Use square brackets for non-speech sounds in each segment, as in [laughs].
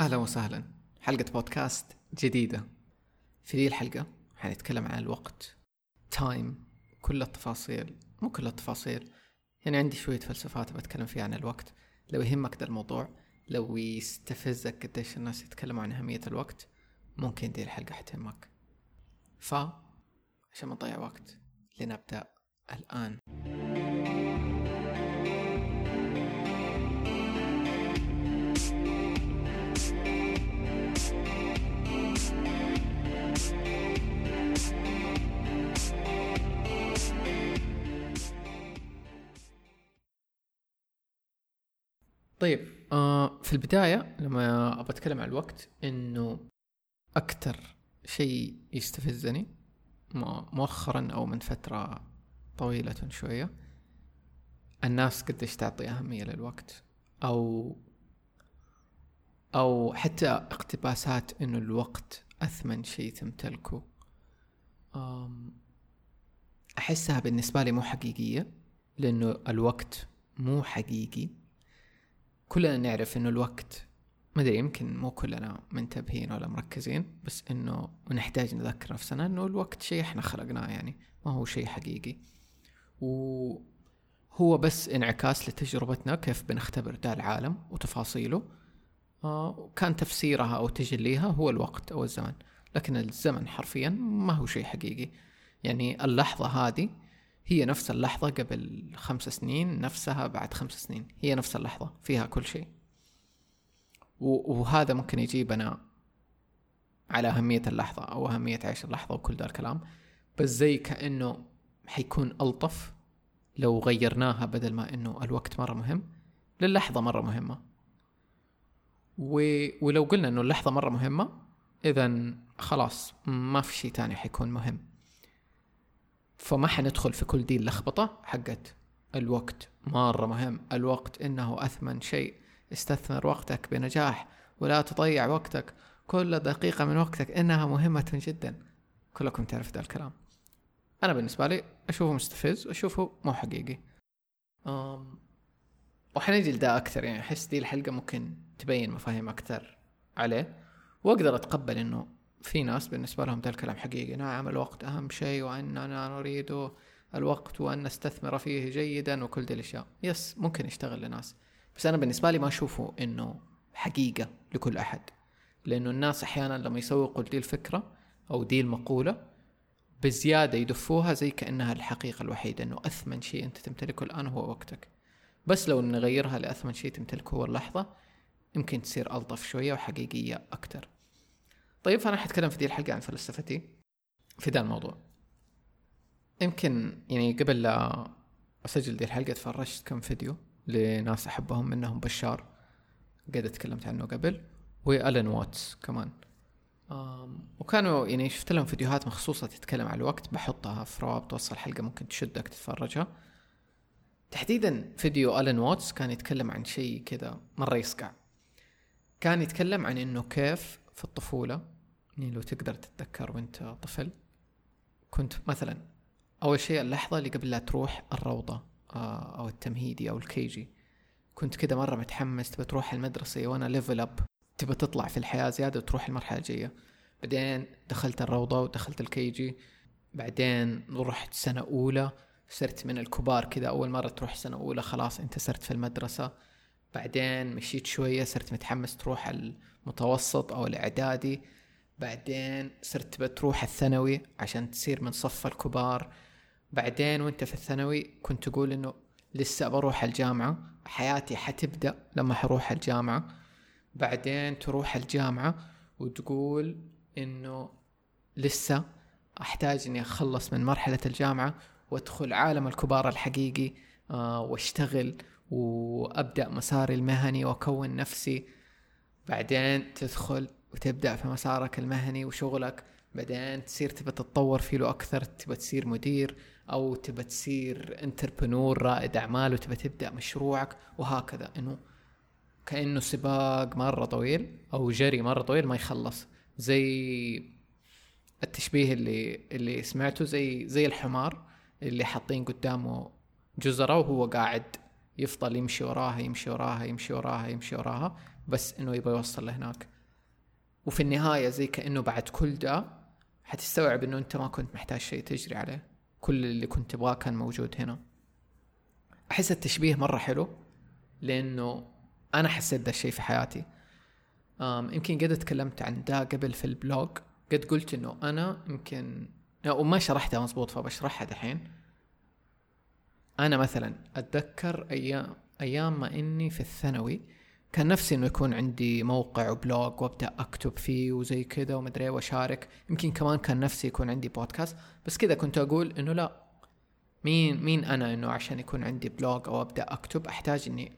أهلا وسهلا. حلقة بودكاست جديدة. في ذي الحلقة حنتكلم عن الوقت. time كل التفاصيل. مو كل التفاصيل. يعني عندي شوية فلسفات بتكلم فيها عن الوقت. لو يهمك ذا الموضوع لو يستفزك قديش الناس يتكلموا عن أهمية الوقت ممكن دي الحلقة حتهمك. ف عشان ما نضيع وقت لنبدأ الآن. طيب آه في البداية لما أبغى أتكلم عن الوقت إنه أكتر شيء يستفزني مؤخرا أو من فترة طويلة شوية الناس قديش تعطي أهمية للوقت أو أو حتى اقتباسات إنه الوقت أثمن شيء تمتلكه. أحسها بالنسبة لي مو حقيقية لأنه الوقت مو حقيقي. كلنا نعرف إنه الوقت ما أدري يمكن مو كلنا منتبهين ولا مركزين بس إنه نحتاج نذكر نفسنا إنه الوقت شيء إحنا خلقناه يعني ما هو شيء حقيقي. وهو بس انعكاس لتجربتنا كيف بنختبر ده العالم وتفاصيله. آه كان تفسيرها أو تجليها هو الوقت أو الزمن لكن الزمن حرفيا ما هو شيء حقيقي. يعني اللحظة هذه هي نفس اللحظة قبل خمس سنين نفسها بعد خمس سنين. هي نفس اللحظة فيها كل شيء. وهذا ممكن يجيبنا على أهمية اللحظة أو أهمية عيش اللحظة وكل ذا الكلام. بس زي كأنه حيكون ألطف لو غيرناها بدل ما إنه الوقت مرة مهم. للحظة مرة مهمة. و... ولو قلنا إنه اللحظة مرة مهمة إذا خلاص ما في شيء تاني حيكون مهم. فما حندخل في كل دي اللخبطة حقت الوقت. مرة مهم الوقت إنه أثمن شيء. استثمر وقتك بنجاح ولا تضيع وقتك. كل دقيقة من وقتك إنها مهمة جدا. كلكم تعرف ذا الكلام. أنا بالنسبة لي أشوفه مستفز وأشوفه مو حقيقي. أم وحنجي لده أكثر يعني أحس دي الحلقة ممكن تبين مفاهيم أكثر عليه. وأقدر أتقبل إنه في ناس بالنسبة لهم ذا الكلام حقيقي نعم الوقت أهم شيء وأننا نريد الوقت وأن نستثمر فيه جيدا وكل دي الأشياء. يس ممكن يشتغل لناس. بس أنا بالنسبة لي ما أشوفه إنه حقيقة لكل أحد. لأنه الناس أحيانا لما يسوقوا دي الفكرة أو دي المقولة بزيادة يدفوها زي كأنها الحقيقة الوحيدة إنه أثمن شيء أنت تمتلكه الآن هو وقتك. بس لو نغيرها لأثمن شيء تمتلكه هو اللحظة يمكن تصير ألطف شوية وحقيقية أكتر. طيب فأنا حتكلم في دي الحلقة عن فلسفتي في ذا الموضوع. يمكن يعني قبل لا أسجل دي الحلقة تفرجت كم فيديو لناس أحبهم منهم بشار قد تكلمت عنه قبل وألان واتس كمان. وكانوا يعني شفت لهم فيديوهات مخصوصة تتكلم عن الوقت بحطها في روابط وصف الحلقة ممكن تشدك تتفرجها. تحديدا فيديو ألان واتس كان يتكلم عن شيء كذا مرة يصقع كان يتكلم عن إنه كيف في الطفولة يعني لو تقدر تتذكر وانت طفل كنت مثلا أول شيء اللحظة اللي قبل لا تروح الروضة آه، أو التمهيدي أو ال KG. كنت كده مرة متحمس تبى تروح المدرسة وأنا level up تبى تطلع في الحياة زيادة وتروح المرحلة الجاية. بعدين دخلت الروضة ودخلت ال KG. بعدين رحت سنة أولى صرت من الكبار كذا أول مرة تروح سنة أولى خلاص انت صرت في المدرسة. بعدين مشيت شوية صرت متحمس تروح المتوسط أو الإعدادي. بعدين صرت بتروح الثانوي عشان تصير من صف الكبار. بعدين وأنت في الثانوي كنت تقول إنه لسه بروح الجامعة. حياتي حتبدأ لما حروح الجامعة. بعدين تروح الجامعة وتقول إنه لسه أحتاج إني أخلص من مرحلة الجامعة وأدخل عالم الكبار الحقيقي آه وأشتغل وأبدأ مساري المهني وأكون نفسي. بعدين تدخل وتبدأ في مسارك المهني وشغلك. بعدين تصير تبى تتطور فيه أكثر تبى تصير مدير أو تبى تصير انتربنور رائد أعمال وتبى تبدأ مشروعك وهكذا. إنه كأنه سباق مرة طويل أو جري مرة طويل ما يخلص. زي التشبيه اللي اللي سمعته زي زي الحمار اللي حاطين قدامه جزرة وهو قاعد يفضل يمشي وراها يمشي وراها يمشي وراها يمشي وراها بس إنه يبغى يوصل لهناك. وفي النهاية زي كأنه بعد كل ده حتستوعب إنه أنت ما كنت محتاج شيء تجري عليه. كل اللي كنت تبغاه كان موجود هنا. أحس التشبيه مرة حلو لأنه أنا حسيت ذا الشيء في حياتي. يمكن قد تكلمت عن ده قبل في ال blog. قد قلت إنه أنا يمكن وما شرحتها مزبوط فبشرحها دحين. أنا مثلا أتذكر أيام أيام ما إني في الثانوي كان نفسي إنه يكون عندي موقع و blog وأبدأ أكتب فيه وزي كذا ومدري وأشارك. يمكن كمان كان نفسي يكون عندي بودكاست بس كذا كنت أقول إنه لا. مين مين أنا إنه عشان يكون عندي blog أو أبدأ أكتب؟ أحتاج إني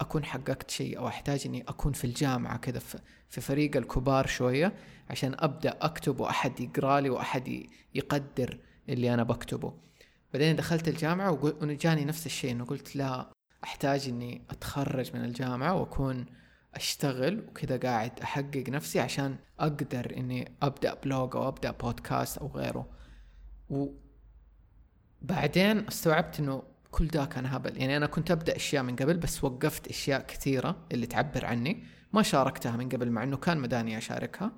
أكون حققت شيء أو أحتاج إني أكون في الجامعة كذا في فريق الكبار شوية عشان أبدأ اكتب وأحد يقرأ لي وأحد يقدر اللي أنا بكتبه. بعدين دخلت الجامعة وجاني نفس الشيء إنه قلت لا أحتاج إني أتخرج من الجامعة وأكون أشتغل وكذا قاعد أحقق نفسي عشان أقدر إني أبدأ blog أو أبدأ بودكاست أو غيره. وبعدين استوعبت إنه كل ده كان هبل. يعني أنا كنت أبدأ أشياء من قبل بس وقفت أشياء كثيرة اللي تعبر عني. ما شاركتها من قبل مع إنه كان مداني أشاركها.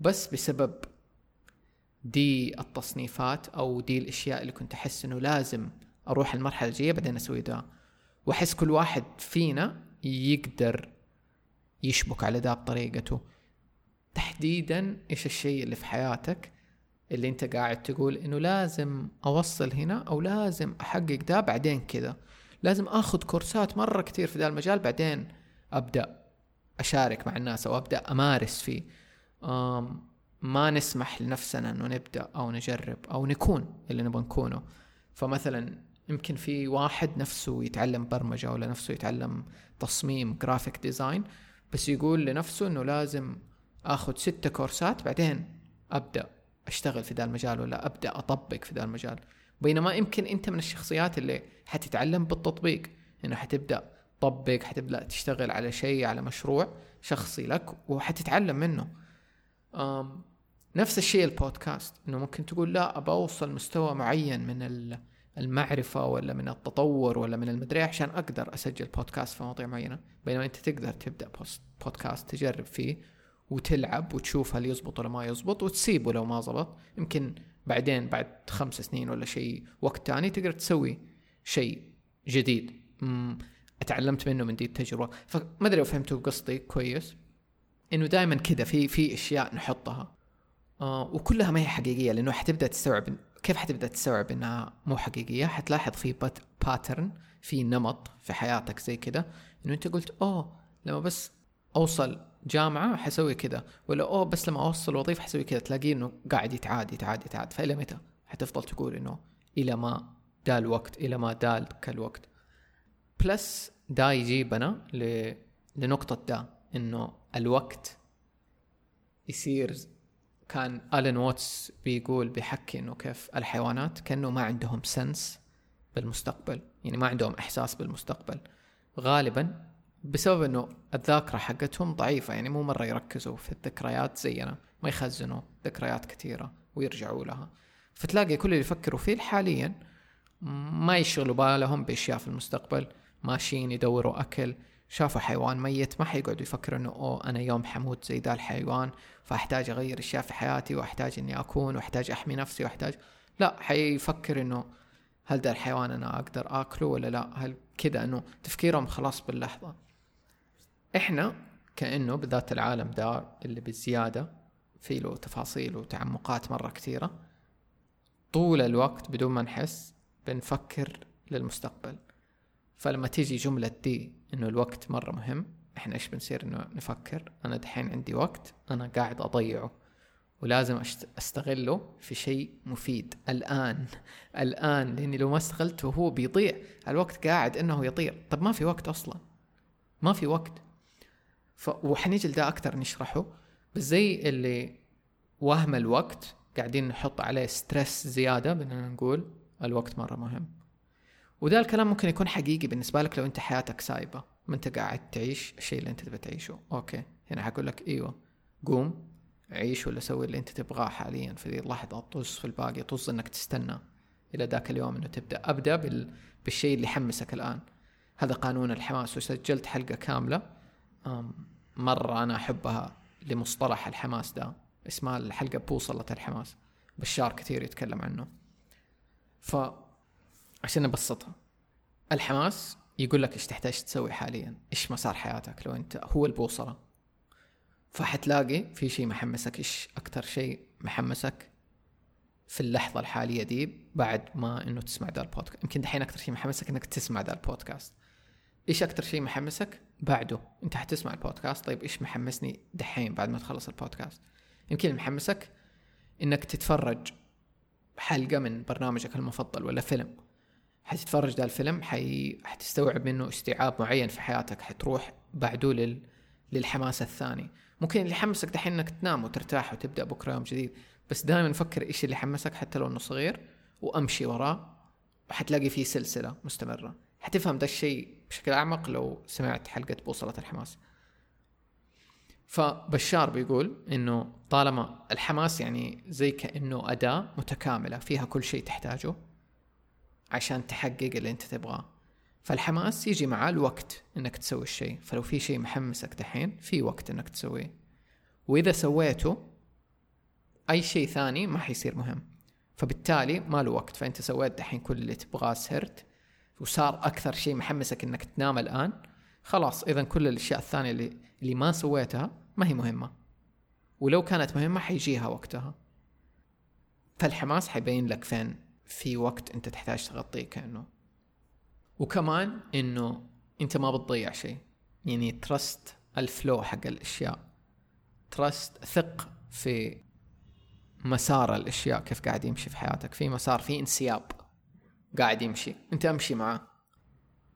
بس بسبب دي التصنيفات أو دي الأشياء اللي كنت أحس إنه لازم أروح المرحلة الجاية بعدين أسوي ده وأحس كل واحد فينا يقدر يشبك على ده بطريقته. تحديدا إيش الشيء اللي في حياتك اللي أنت قاعد تقول إنه لازم أوصل هنا أو لازم أحقق ده بعدين كذا. لازم آخذ كورسات مرة كثير في ذا المجال بعدين أبدأ أشارك مع الناس أو أبدأ أمارس فيه. ما نسمح لنفسنا إنه نبدأ أو نجرب أو نكون اللي نبغى نكونه. فمثلا يمكن في واحد نفسه يتعلم برمجة ولا نفسه يتعلم تصميم graphic design بس يقول لنفسه إنه لازم آخذ ستة كورسات بعدين أبدأ أشتغل في ذا المجال ولا أبدأ أطبق في ذا المجال. بينما يمكن أنت من الشخصيات اللي حتتعلم بالتطبيق إنه حتبدأ تطبق حتبدأ تشتغل على شيء على مشروع شخصي لك وحتتعلم منه. نفس الشيء البودكاست إنه ممكن تقول لا أبى أوصل مستوى معين من المعرفة ولا من التطور ولا من المدري عشان أقدر أسجل بودكاست في مواضيع معينة. بينما أنت تقدر تبدأ بودكاست تجرب فيه وتلعب وتشوف هل يزبط ولا ما يزبط وتسيبه لو ما زبط. يمكن بعدين بعد خمس سنين ولا شيء وقت تاني تقدر تسوي شيء جديد. اتعلمت منه من دي التجربة. فما أدري فهمتوا قصدي كويس. إنه دائما كذا في في أشياء نحطها. آه وكلها ما هي حقيقية لأنه حتبدأ تستوعب كيف حتبدأ تستوعب إنها مو حقيقية؟ حتلاحظ في pattern في نمط في حياتك زي كذا إنه أنت قلت أوه لما بس أوصل جامعة حسوي كذا ولا أوه بس لما أوصل وظيفة حسوي كذا تلاقيه إنه قاعد يتعاد يتعاد يتعاد. فإلى متى؟ حتفضل تقول إنه إلى ما دا الوقت إلى ما دالك الوقت. plus دا يجيبنا ل... لنقطة دا إنه الوقت يصير كان Alan Watts بيقول بيحكي إنه كيف الحيوانات كأنه ما عندهم sense بالمستقبل. يعني ما عندهم إحساس بالمستقبل. غالبا بسبب إنه الذاكرة حقتهم ضعيفة. يعني مو مرة يركزوا في الذكريات زينا. ما يخزنوا ذكريات كثيرة ويرجعوا لها. فتلاقي كل اللي يفكروا فيه حاليا ما يشغلوا بالهم بأشياء في المستقبل. ماشيين يدوروا أكل شافوا حيوان ميت ما حيقعدوا يفكروا إنه أوه أنا يوم حموت زي ذا الحيوان فأحتاج أغير أشياء في حياتي وأحتاج إني أكون وأحتاج أحمي نفسي وأحتاج لا حيفكر إنه هل ذا الحيوان أنا أقدر آكله ولا لا؟ هل كذا إنه تفكيرهم خلاص باللحظة. إحنا كإنه بذات العالم ده اللي بالزيادة في له تفاصيل وتعمقات مرة كثيرة طول الوقت بدون ما نحس بنفكر للمستقبل. فلما تيجي جملة دي إنه الوقت مرة مهم. إحنا إيش بنصير إنه نفكر؟ أنا دحين عندي وقت أنا قاعد أضيعه. ولازم أستغله في شيء مفيد. الآن الآن لأني لو ما استغلته هو بيضيع. الوقت قاعد إنه يطير. طب ما في وقت أصلا. ما في وقت. ف... وحنيجي لده أكثر نشرحه. بس زي اللي وهم الوقت قاعدين نحط عليه stress زيادة بدنا نقول الوقت مرة مهم. وده الكلام ممكن يكون حقيقي بالنسبة لك لو انت حياتك سايبة. ما انت قاعد تعيش الشيء اللي انت تبي تعيشه. okay. هنا حقول لك إيوه. قوم عيش ولا سوي اللي انت تبغاه حاليا. في ذي اللحظة طز في الباقي طز إنك تستنى إلى ذاك اليوم إنه تبدأ. أبدأ بال... بالشيء اللي يحمسك الآن. هذا قانون الحماس. وسجلت حلقة كاملة مرة أنا أحبها لمصطلح الحماس ده اسمها الحلقة بوصلة الحماس. بشار كثير يتكلم عنه. ف عشان نبسطها الحماس يقول لك إيش تحتاج تسوي حاليا إيش مسار حياتك لو أنت هو البوصلة. فحتلاقي في شيء محمسك إيش أكثر شيء محمسك في اللحظة الحالية دي بعد ما إنه تسمع ذا البودكاست. يمكن دحين أكثر شيء محمسك إنك تسمع ذا البودكاست. إيش أكثر شيء محمسك بعده؟ أنت حتسمع البودكاست. طيب إيش محمسني دحين بعد ما تخلص البودكاست؟ يمكن محمسك إنك تتفرج حلقة من برنامجك المفضل ولا فيلم. حتتفرج ذا الفيلم حي... حتستوعب منه استيعاب معين في حياتك حتروح بعده لل... للحماس الثاني. ممكن اللي يحمسك دحين إنك تنام وترتاح وتبدأ بكرة يوم جديد بس دائما فكر إيش اللي حمسك حتى لو إنه صغير وأمشي وراه وحتلاقي فيه سلسلة مستمرة. حتفهم ده الشيء بشكل أعمق لو سمعت حلقة بوصلة الحماس. فبشار بيقول إنه طالما الحماس يعني زي كأنه أداة متكاملة فيها كل شيء تحتاجه عشان تحقق اللي انت تبغاه. فالحماس يجي معاه الوقت انك تسوي الشيء. فلو في شيء محمسك دحين في وقت انك تسويه. وإذا سويته أي شيء ثاني ما حيصير مهم. فبالتالي ما له وقت. فأنت سويت دحين كل اللي تبغاه سهرت وصار أكثر شيء محمسك إنك تنام الآن خلاص اذا كل الأشياء الثانية اللي اللي ما سويتها ما هي مهمة. ولو كانت مهمة حيجيها وقتها. فالحماس حيبين لك فين؟ في وقت أنت تحتاج تغطيه كأنه. وكمان إنه أنت ما بتضيع شيء. يعني ترست الفلو حق الأشياء. ترست ثق في مسار الأشياء كيف قاعد يمشي في حياتك. في مسار في انسياب قاعد يمشي. أنت امشي معاه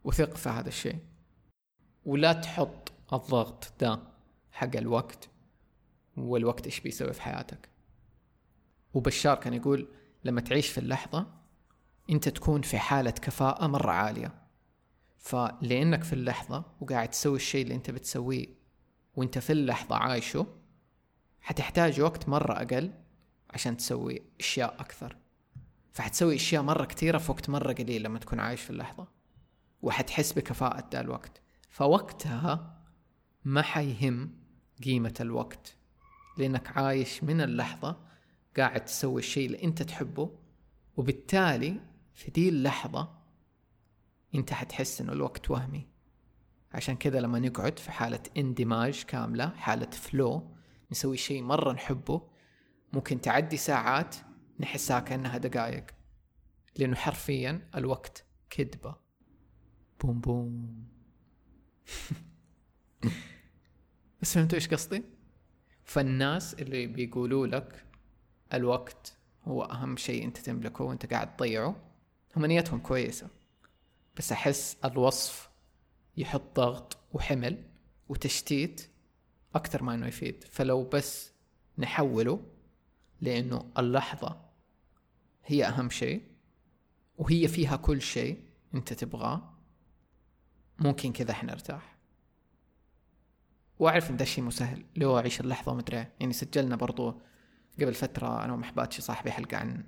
وثق في هذا الشيء. ولا تحط الضغط ده حق الوقت والوقت إيش بيسوي في حياتك. وبشار كان يقول لما تعيش في اللحظة أنت تكون في حالة كفاءة مرة عالية. فلأنك في اللحظة وقاعد تسوي الشيء اللي أنت بتسويه وأنت في اللحظة عايشه حتحتاج وقت مرة أقل عشان تسوي أشياء أكثر. فحتسوي أشياء مرة كثيرة في وقت مرة قليل لما تكون عايش في اللحظة وحتحس بكفاءة ذا الوقت. فوقتها ما حيهم قيمة الوقت لأنك عايش من اللحظة قاعد تسوي الشيء اللي أنت تحبه وبالتالي في دي اللحظة أنت حتحس إنه الوقت وهمي. عشان كذا لما نقعد في حالة اندماج كاملة حالة فلو نسوي شيء مرة نحبه ممكن تعدي ساعات نحسها كأنها دقائق لأنه حرفيا الوقت كذبة بوم بوم. [laughs] بس فهمتوا إيش قصدي؟ فالناس اللي بيقولوا لك الوقت هو أهم شيء أنت تملكه وأنت قاعد تضيعه. هم نيتهم كويسة بس أحس الوصف يحط ضغط وحمل وتشتيت أكثر ما إنه يفيد. فلو بس نحوله لأنه اللحظة هي أهم شيء وهي فيها كل شيء أنت تبغاه ممكن كذا حنرتاح وأعرف إن ده الشيء مسهل لو أعيش اللحظة ومدري يعني سجلنا برضو قبل فترة أنا ومحباتشي صاحبي حلقة عن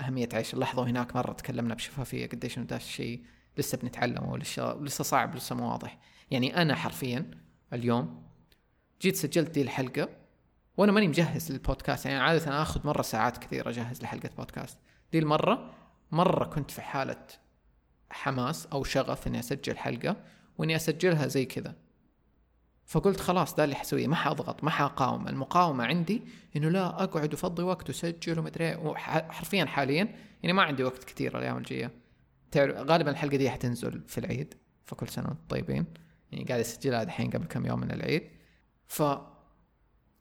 أهمية عيش اللحظة وهناك مرة تكلمنا بشفافية قديش إنه ده الشيء لسه بنتعلمه ولسه لسه صعب لسه مو واضح. يعني أنا حرفيا اليوم جيت سجلت دي الحلقة وأنا ماني مجهز للبودكاست. يعني عادة أنا آخذ مرة ساعات كثيرة أجهز لحلقة بودكاست. دي المرة مرة كنت في حالة حماس أو شغف إني أسجل حلقة وإني أسجلها زي كذا. فقلت خلاص ده اللي حسويه ما حاضغط ما حاقاوم المقاومة عندي إنه لا أقعد وافضي وقت وسجل ومدري حرفيا حاليا يعني ما عندي وقت كثير الأيام الجاية. غالبا الحلقة دي حتنزل في العيد فكل سنة وأنتم طيبين. يعني قاعد أسجلها دحين قبل كم يوم من العيد. ف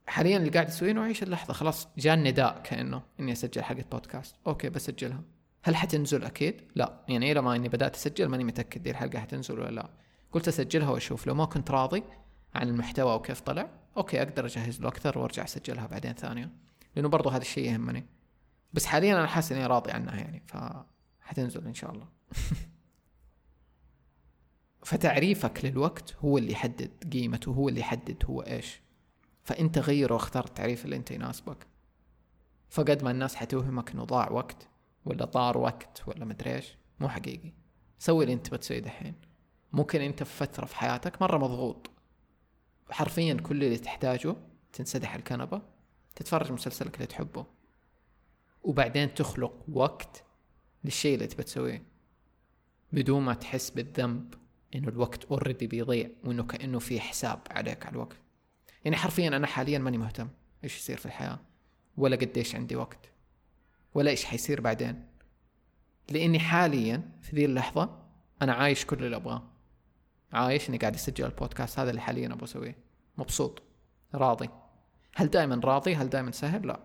حاليا اللي قاعد أسويه إنه أعيش اللحظة. خلاص جاء النداء كأنه إني أسجل حلقة podcast okay بسجلها. هل حتنزل؟ أكيد؟ لا. يعني إلى ما إني بدأت أسجل ماني متأكد دي الحلقة حتنزل ولا لا. قلت أسجلها وأشوف. لو ما كنت راضي عن المحتوى وكيف طلع. okay أقدر أجهز له أكثر وأرجع أسجلها بعدين ثانية لأنه برضو هذا الشيء يهمني. بس حاليا أنا حاسس إني راضي عنها يعني ف حتنزل إن شاء الله. [laughs] فتعريفك للوقت هو اللي يحدد قيمته هو اللي يحدد هو إيش. فأنت غير واختار التعريف اللي أنت يناسبك. فقد ما الناس حتوهمك إنه ضاع وقت ولا طار وقت ولا مدري إيش مو حقيقي. سوي اللي أنت بتسويه دحين. ممكن أنت في فترة في حياتك مرة مضغوط. حرفيا كل اللي تحتاجه تنسدح الكنبة تتفرج مسلسلك اللي تحبه وبعدين تخلق وقت للشيء اللي تبى تسويه. بدون ما تحس بالذنب إنه الوقت اوريدي بيضيع وإنه كأنه في حساب عليك على الوقت. يعني حرفيا أنا حاليا ماني مهتم إيش يصير في الحياة ولا قديش عندي وقت ولا إيش حيصير بعدين. لأني حاليا في ذي اللحظة أنا عايش كل اللي أبغاه. عايش إني قاعد أسجل البودكاست هذا اللي حاليا أبغى أسويه؟ مبسوط. راضي. هل دائما راضي؟ هل دائما سهل؟ لا.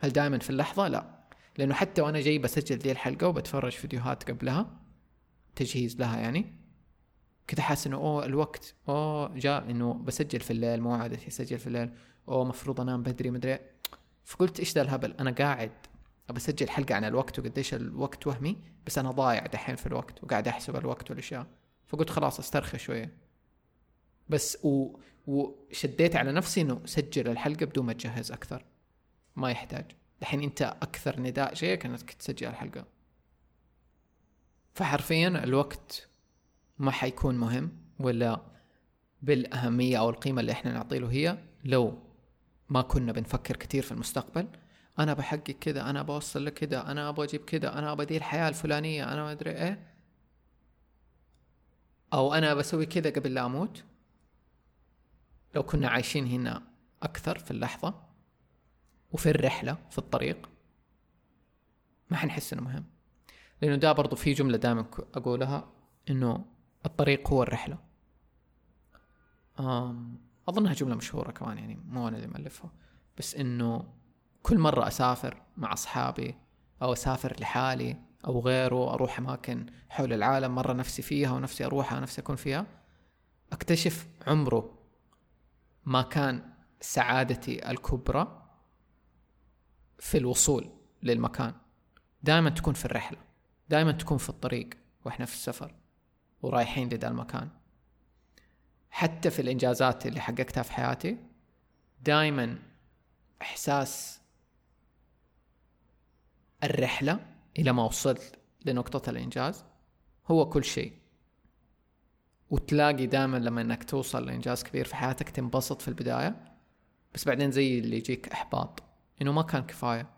هل دائما في اللحظة؟ لا. لأنه حتى وأنا جاي بسجل ذي الحلقة وبتفرج فيديوهات قبلها تجهيز لها يعني كنت حاسس إنه أوه الوقت أوه جاء إنه بسجل في الليل مو عادتي اسجل في الليل. أوه مفروض أنام بدري مدري فقلت إيش ذا الهبل؟ أنا قاعد بسجل حلقة عن الوقت وقديش الوقت وهمي بس أنا ضايع دحين في الوقت وقاعد أحسب الوقت والأشياء. فقلت خلاص استرخي شوية. بس و... وشديت على نفسي إنه سجل الحلقة بدون ما تجهز أكثر. ما يحتاج. الحين أنت أكثر نداء شيء انك تسجل الحلقة. فحرفيا الوقت ما حيكون مهم ولا بالأهمية أو القيمة اللي إحنا نعطي له هي. لو ما كنا بنفكر كثير في المستقبل أنا بحقق كذا أنا بوصل لكذا أنا أبغى أجيب كذا أنا أبغى دي الحياة الفلانية أنا ما أدري إيه. أو أنا بسوي كذا قبل لا أموت؟ لو كنا عايشين هنا أكثر في اللحظة وفي الرحلة في الطريق ما حنحس إنه مهم. لأنه ده برضو في جملة دائما أقولها إنه الطريق هو الرحلة. أم أظنها جملة مشهورة كمان يعني مو أنا اللي مألفها. بس إنه كل مرة أسافر مع أصحابي أو أسافر لحالي أو غيره أروح أماكن حول العالم مرة نفسي فيها ونفسي أروحها ونفسي أكون فيها. أكتشف عمره ما كان سعادتي الكبرى في الوصول للمكان. دائما تكون في الرحلة دائما تكون في الطريق وإحنا في السفر ورايحين لذا المكان. حتى في الإنجازات اللي حققتها في حياتي دائما إحساس الرحلة إلى ما وصلت لنقطة الإنجاز هو كل شيء. وتلاقي دائما لما إنك توصل لإنجاز كبير في حياتك تنبسط في البداية بس بعدين زي اللي يجيك إحباط إنه ما كان كفاية.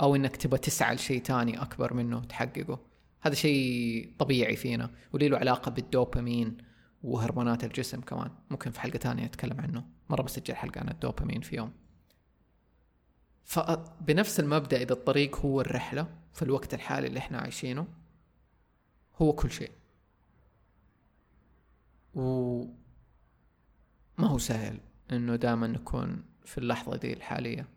أو إنك تبغى تسعى لشيء تاني أكبر منه تحققه. هذا شيء طبيعي فينا ولي له علاقة بالدوبامين وهرمونات الجسم كمان. ممكن في حلقة تانية أتكلم عنه. مرة بسجل حلقة عن الدوبامين في يوم. فبنفس المبدأ إذا الطريق هو الرحلة في الوقت الحالي اللي إحنا عايشينه هو كل شيء. و ما هو سهل إنه دائما نكون في اللحظة دي الحالية.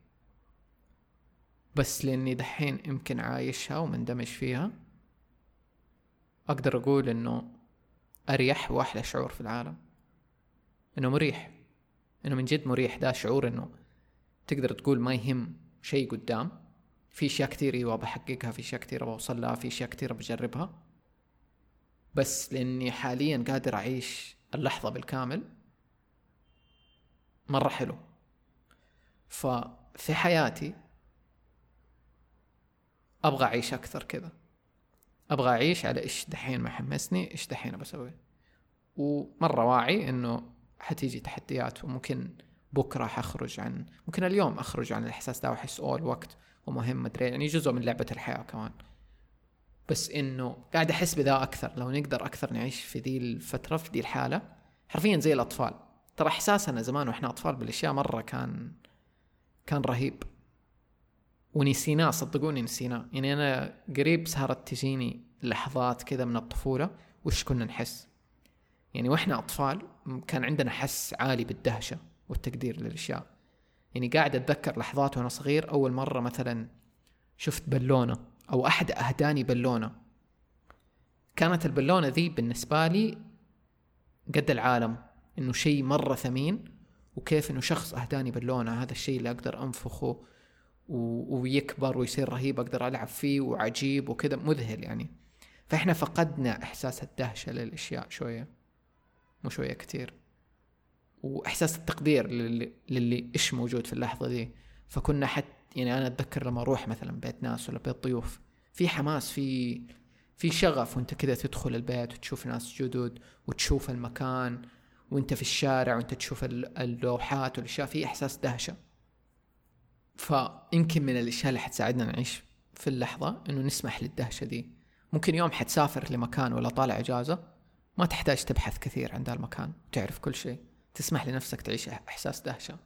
بس لأني دحين يمكن عايشها ومندمج فيها أقدر أقول إنه أريح وأحلى شعور في العالم. إنه مريح. إنه من جد مريح. ده شعور إنه تقدر تقول ما يهم شيء قدام. في أشياء كثير أيوه بحققها في أشياء كثير بوصل لها في أشياء كثير بجربها. بس لأني حاليا قادر أعيش اللحظة بالكامل مرة حلو. ففي حياتي أبغى أعيش أكثر كذا. أبغى أعيش على إيش دحين محمسني إيش دحين بسوي ومرة واعي إنه حتيجي تحديات وممكن بكرة حخرج عن ممكن اليوم أخرج عن الإحساس ده وأحس أوه الوقت ومهم مدري يعني جزء من لعبة الحياة كمان. بس إنه قاعد أحس بذا أكثر لو نقدر أكثر نعيش في ذي الفترة في ذي الحالة حرفيا زي الأطفال. ترى إحساسنا زمان وإحنا أطفال بالأشياء مرة كان كان رهيب. ونسيناه صدقوني نسيناه. يعني أنا قريب صارت تجيني لحظات كذا من الطفولة وش كنا نحس؟ يعني وإحنا أطفال كان عندنا حس عالي بالدهشة. والتقدير للأشياء. يعني قاعد أتذكر لحظات وأنا صغير أول مرة مثلا شفت بالونة أو أحد أهداني بالونة. كانت البالونة ذي بالنسبة لي قد العالم إنه شيء مرة ثمين وكيف إنه شخص أهداني بالونه هذا الشيء اللي أقدر أنفخه ويكبر ويصير رهيب أقدر ألعب فيه وعجيب وكذا مذهل يعني. فإحنا فقدنا إحساس الدهشة للأشياء شوية مو شوية كتير وإحساس التقدير للي, للي إيش موجود في اللحظة دي. فكنا حتى يعني أنا أتذكر لما أروح مثلا بيت ناس ولا بيت ضيوف في حماس في في شغف وأنت كذا تدخل البيت وتشوف ناس جدد وتشوف المكان وأنت في الشارع وأنت تشوف اللوحات والأشياء في إحساس دهشة. فيمكن من الأشياء اللي حتساعدنا نعيش في اللحظة إنه نسمح للدهشة دي. ممكن يوم حتسافر لمكان ولا طالع إجازة ما تحتاج تبحث كثير عن ذا المكان تعرف كل شيء. تسمح لنفسك تعيش إحساس دهشة.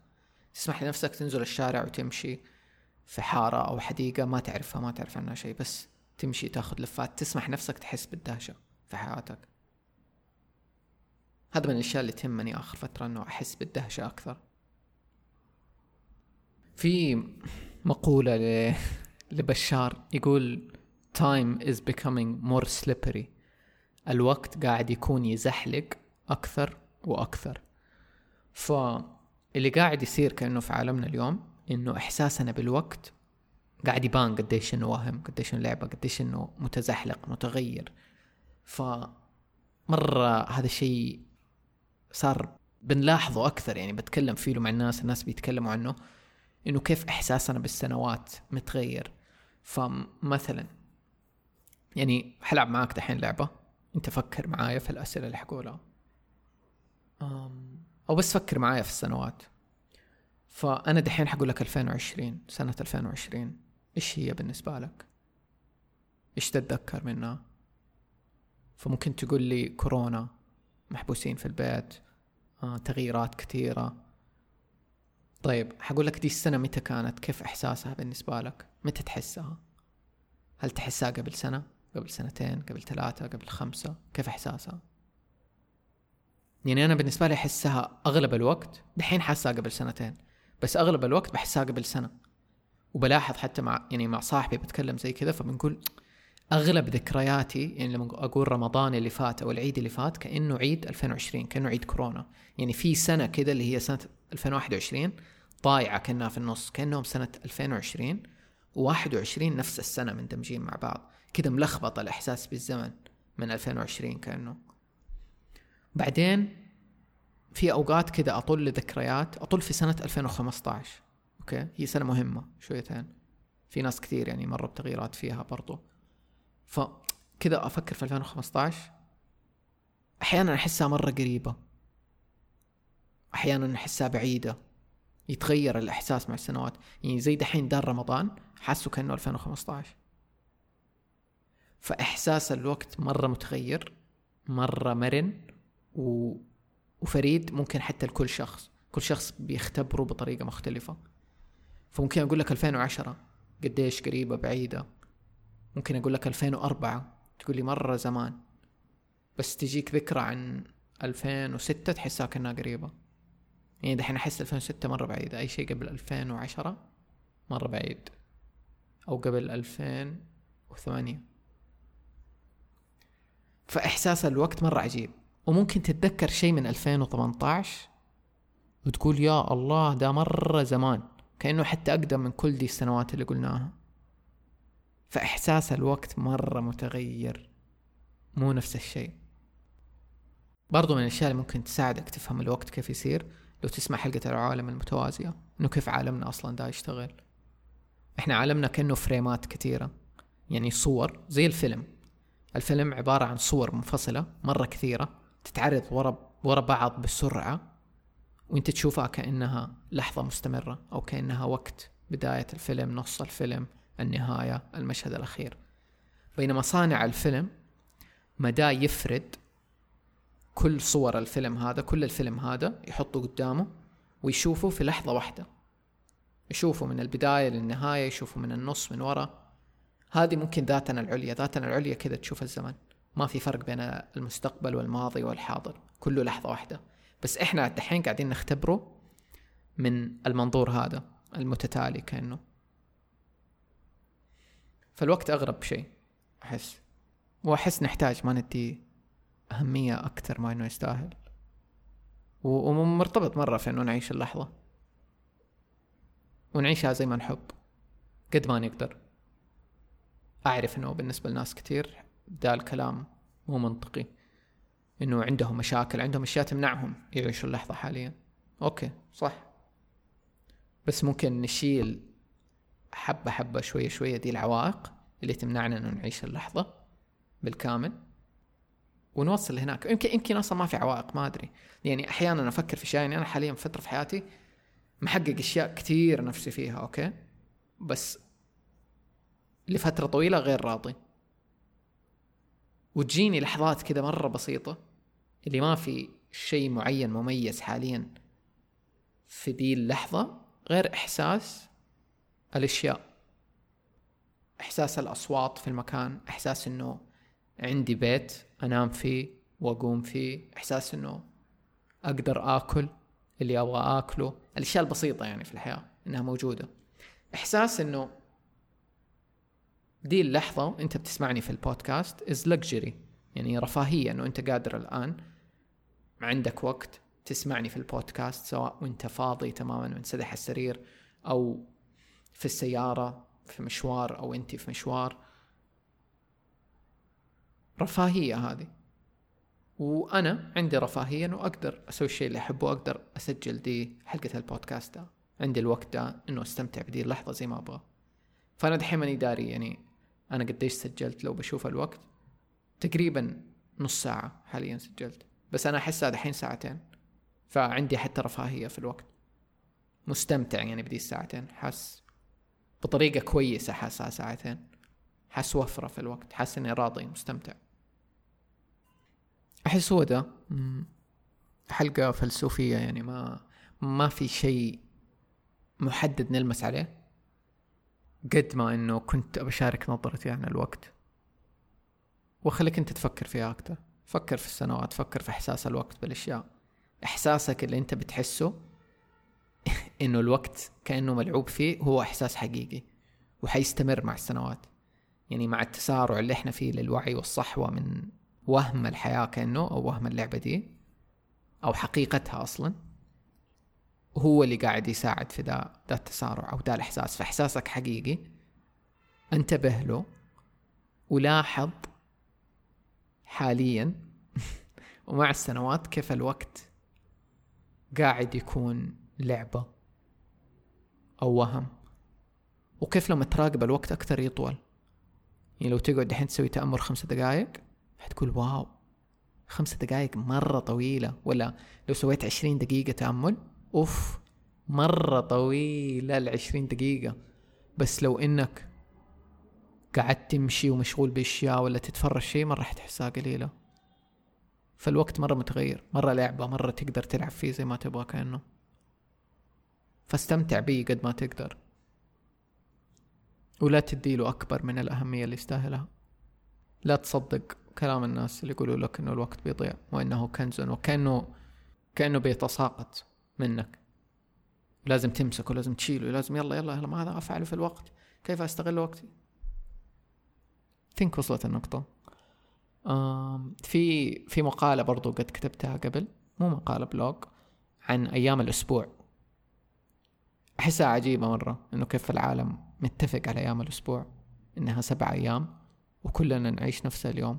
تسمح لنفسك تنزل الشارع وتمشي في حارة أو حديقة ما تعرفها ما تعرف عنها شيء بس تمشي تاخذ لفات. تسمح نفسك تحس بالدهشة في حياتك. هذا من الأشياء اللي تهمني آخر فترة إنه أحس بالدهشة أكثر. في مقولة ل... لبشار يقول time is becoming more slippery. الوقت قاعد يكون يزحلق أكثر وأكثر. فاللي قاعد يصير كأنه في عالمنا اليوم إنه إحساسنا بالوقت قاعد يبان قديش إنه وهم قديش إنه لعبة قديش إنه متزحلق متغير. ف مرة هذا الشيء صار بنلاحظه أكثر يعني بتكلم فيه مع الناس الناس بيتكلموا عنه إنه كيف إحساسنا بالسنوات متغير. فمثلا يعني حلعب معاك دحين لعبة أنت فكر معايا في الأسئلة اللي حقولها. أو بس فكر معايا في السنوات. فأنا دحين حقول لك 2020 سنة 2020 إيش هي بالنسبة لك؟ إيش تتذكر منها؟ فممكن تقول لي كورونا محبوسين في البيت آه، تغييرات كثيرة. طيب حقول لك دي السنة متى كانت؟ كيف إحساسها بالنسبة لك؟ متى تحسها؟ هل تحسها قبل سنة؟ قبل سنتين؟ قبل ثلاثة؟ قبل خمسة؟ كيف إحساسها؟ يعني أنا بالنسبة لي أحسها أغلب الوقت دحين حاسها قبل سنتين بس أغلب الوقت بحسها قبل سنة. وبلاحظ حتى مع يعني مع صاحبي بتكلم زي كذا فبنقول أغلب ذكرياتي يعني لما أقول رمضان اللي فات أو العيد اللي فات كأنه عيد 2020 كأنه عيد كورونا. يعني في سنة كذا اللي هي سنة 2021 ضايعة كأنها في النص كأنهم سنة 2020 و21 نفس السنة مندمجين مع بعض. كذا ملخبط الإحساس بالزمن من 2020 كأنه. بعدين في أوقات كذا أطل ذكريات أطل في سنة 2015 أوكي؟ هي سنة مهمة شويتين. في ناس كثير يعني مروا بتغييرات فيها برضو. فكذا أفكر في 2015 أحيانا أحسها مرة قريبة. أحيانا أحسها بعيدة. يتغير الإحساس مع السنوات. يعني زي دحين دار رمضان حاسه كأنه 2015 فإحساس الوقت مرة متغير مرة مرن. و... وفريد ممكن حتى لكل شخص كل شخص بيختبره بطريقة مختلفة. فممكن أقول لك 2010 قديش قريبة بعيدة. ممكن أقول لك 2004 تقول لي مرة زمان. بس تجيك ذكرى عن 2006 تحسها كأنها قريبة. يعني دحين أحس 2006 مرة بعيدة. أي شيء قبل 2010 مرة بعيد. أو قبل 2008 فإحساس الوقت مرة عجيب. وممكن تتذكر شيء من 2018 وتقول يا الله ده مرة زمان. كأنه حتى أقدم من كل دي السنوات اللي قلناها. فإحساس الوقت مرة متغير. مو نفس الشيء. برضو من الأشياء اللي ممكن تساعدك تفهم الوقت كيف يصير لو تسمع حلقة العوالم المتوازية إنه كيف عالمنا أصلا دا يشتغل. إحنا عالمنا كأنه فريمات كثيرة يعني صور زي الفيلم. الفيلم عبارة عن صور منفصلة مرة كثيرة. تتعرض ورا ورا بعض بسرعة وانت تشوفها كأنها لحظة مستمرة أو كأنها وقت بداية الفيلم نص الفيلم النهاية المشهد الأخير. بينما صانع الفيلم مدى يفرد كل صور الفيلم هذا كل الفيلم هذا يحطه قدامه ويشوفه في لحظة واحدة. يشوفه من البداية للنهاية يشوفه من النص من ورا. هذه ممكن ذاتنا العليا ذاتنا العليا كذا تشوف الزمن. ما في فرق بين المستقبل والماضي والحاضر كله لحظة واحدة. بس إحنا الحين قاعدين نختبره من المنظور هذا المتتالي كأنه. فالوقت أغرب شيء أحس. وأحس نحتاج ما ندي أهمية أكثر ما إنه يستاهل. ومرتبط مرة في إنه نعيش اللحظة. ونعيشها زي ما نحب قد ما نقدر. أعرف إنه بالنسبة لناس كتير ده الكلام مو منطقي. إنه عندهم مشاكل عندهم أشياء تمنعهم يعيشوا اللحظة حاليا. أوكي صح. بس ممكن نشيل حبة حبة شوية شوية دي العوائق اللي تمنعنا إنه نعيش اللحظة بالكامل ونوصل هناك يمكن يمكن أصلا ما في عوائق ما أدري. يعني أحيانا أفكر في أشياء يعني أنا حاليا فترة في حياتي محقق أشياء كثير نفسي فيها أوكي. بس لفترة طويلة غير راضي. وتجيني لحظات كذا مرة بسيطة اللي ما في شيء معين مميز حاليا في ذي اللحظة غير إحساس الأشياء. إحساس الأصوات في المكان إحساس إنه عندي بيت أنام فيه وأقوم فيه إحساس إنه أقدر آكل اللي أبغى آكله. الأشياء البسيطة يعني في الحياة إنها موجودة. إحساس إنه دي اللحظة أنت بتسمعني في ال podcast is luxury يعني رفاهية إنه أنت قادر الآن عندك وقت تسمعني في البودكاست سواء وأنت فاضي تماما منسدح السرير أو في السيارة في مشوار أو أنت في مشوار. رفاهية هذه. وأنا عندي رفاهية إنه أقدر أسوي الشيء اللي أحبه واقدر أسجل دي حلقة البودكاست ده. عندي الوقت ده إنه أستمتع بدي اللحظة زي ما أبغى. فأنا دحين ماني داري يعني أنا قديش سجلت لو بشوف الوقت؟ تقريبا نص ساعة حاليا سجلت. بس أنا احسها دحين ساعتين. فعندي حتى رفاهية في الوقت. مستمتع يعني بدي الساعتين. حاس بطريقة كويسة حاسها ساعتين. حاس وفرة في الوقت. حاس إني راضي مستمتع. أحس هو ده. حلقة فلسفية يعني ما ما في شيء محدد نلمس عليه. قد ما إنه كنت بشارك نظرتي عن الوقت. وخليك أنت تفكر فيها أكتر. فكر في السنوات فكر في إحساس الوقت بالأشياء. إحساسك اللي أنت بتحسه [laughs] إنه الوقت كأنه ملعوب فيه هو إحساس حقيقي وحيستمر مع السنوات. يعني مع التسارع اللي إحنا فيه للوعي والصحوة من وهم الحياة كأنه أو وهم اللعبة دي أو حقيقتها أصلا. هو اللي قاعد يساعد في ذا ذا التسارع أو ذا الإحساس. فإحساسك حقيقي. انتبه له. ولاحظ حاليا [laughs] ومع السنوات كيف الوقت قاعد يكون لعبة أو وهم. وكيف لما تراقب الوقت أكثر يطول. يعني لو تقعد الحين تسوي تأمل خمسة دقائق حتقول wow خمسة دقائق مرة طويلة. ولا لو سويت عشرين دقيقة تأمل أوف مرة طويلة العشرين دقيقة. بس لو إنك قعدت تمشي ومشغول بأشياء ولا تتفرج شيء مرة حتحسها قليلة. فالوقت مرة متغير مرة لعبة مرة تقدر تلعب فيه زي ما تبغى كأنه. فاستمتع بيه قد ما تقدر. ولا تديله أكبر من الأهمية اللي يستاهلها. لا تصدق كلام الناس اللي يقولوا لك إنه الوقت بيضيع وإنه كنز وكأنه كأنه بيتساقط. منك. لازم تمسكه لازم تشيله لازم يلا يلا يلا ماذا أفعل في الوقت. كيف أستغل وقتي؟ ثينك وصلت النقطة. في في مقالة برضو قد كتبتها قبل مو مقالة بلوج عن أيام الأسبوع. أحسها عجيبة مرة إنه كيف العالم متفق على أيام الأسبوع إنها سبع أيام وكلنا نعيش نفس اليوم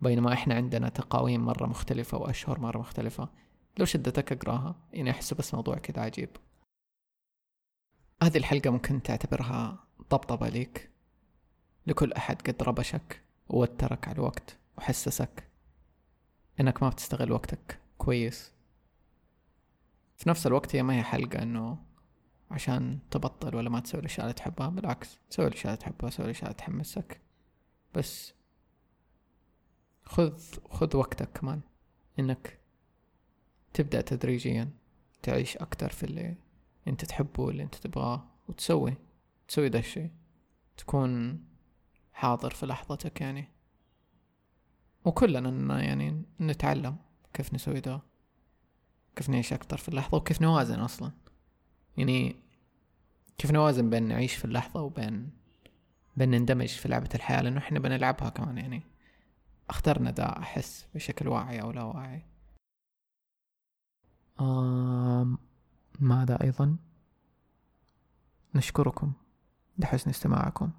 بينما إحنا عندنا تقاويم مرة مختلفة وأشهر مرة مختلفة. لو شدتك أقراها؟ يعني أحسه بس موضوع كذا عجيب. هذه الحلقة ممكن تعتبرها طبطبة ليك. لكل أحد قد ربشك ووترك على الوقت وحسسك إنك ما بتستغل وقتك كويس. في نفس الوقت هي ما هي حلقة إنه عشان تبطل ولا ما تسوي الأشياء اللي تحبها بالعكس سوي الأشياء اللي تحبها سوي الأشياء اللي تحمسك. بس خذ خذ وقتك كمان إنك تبدأ تدريجيا تعيش أكتر في اللي أنت تحبه واللي أنت تبغاه وتسوي تسوي ذا الشي. تكون حاضر في لحظتك يعني. وكلنا يعني نتعلم كيف نسوي ده كيف نعيش أكتر في اللحظة وكيف نوازن أصلا. يعني كيف نوازن بين نعيش في اللحظة وبين بين نندمج في لعبة الحياة لأنه إحنا بنلعبها كمان يعني. اخترنا ده أحس بشكل واعي أو لا واعي. آم ماذا أيضا؟ نشكركم لحسن استماعكم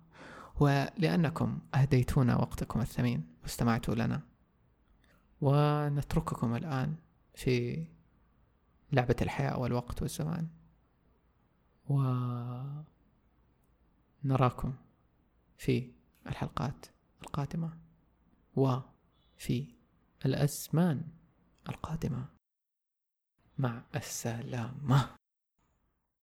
ولأنكم أهديتونا وقتكم الثمين واستمعتوا لنا. ونترككم الآن في لعبة الحياة والوقت والزمان. ونراكم في الحلقات القادمة وفي الأزمان القادمة. مع السلامة.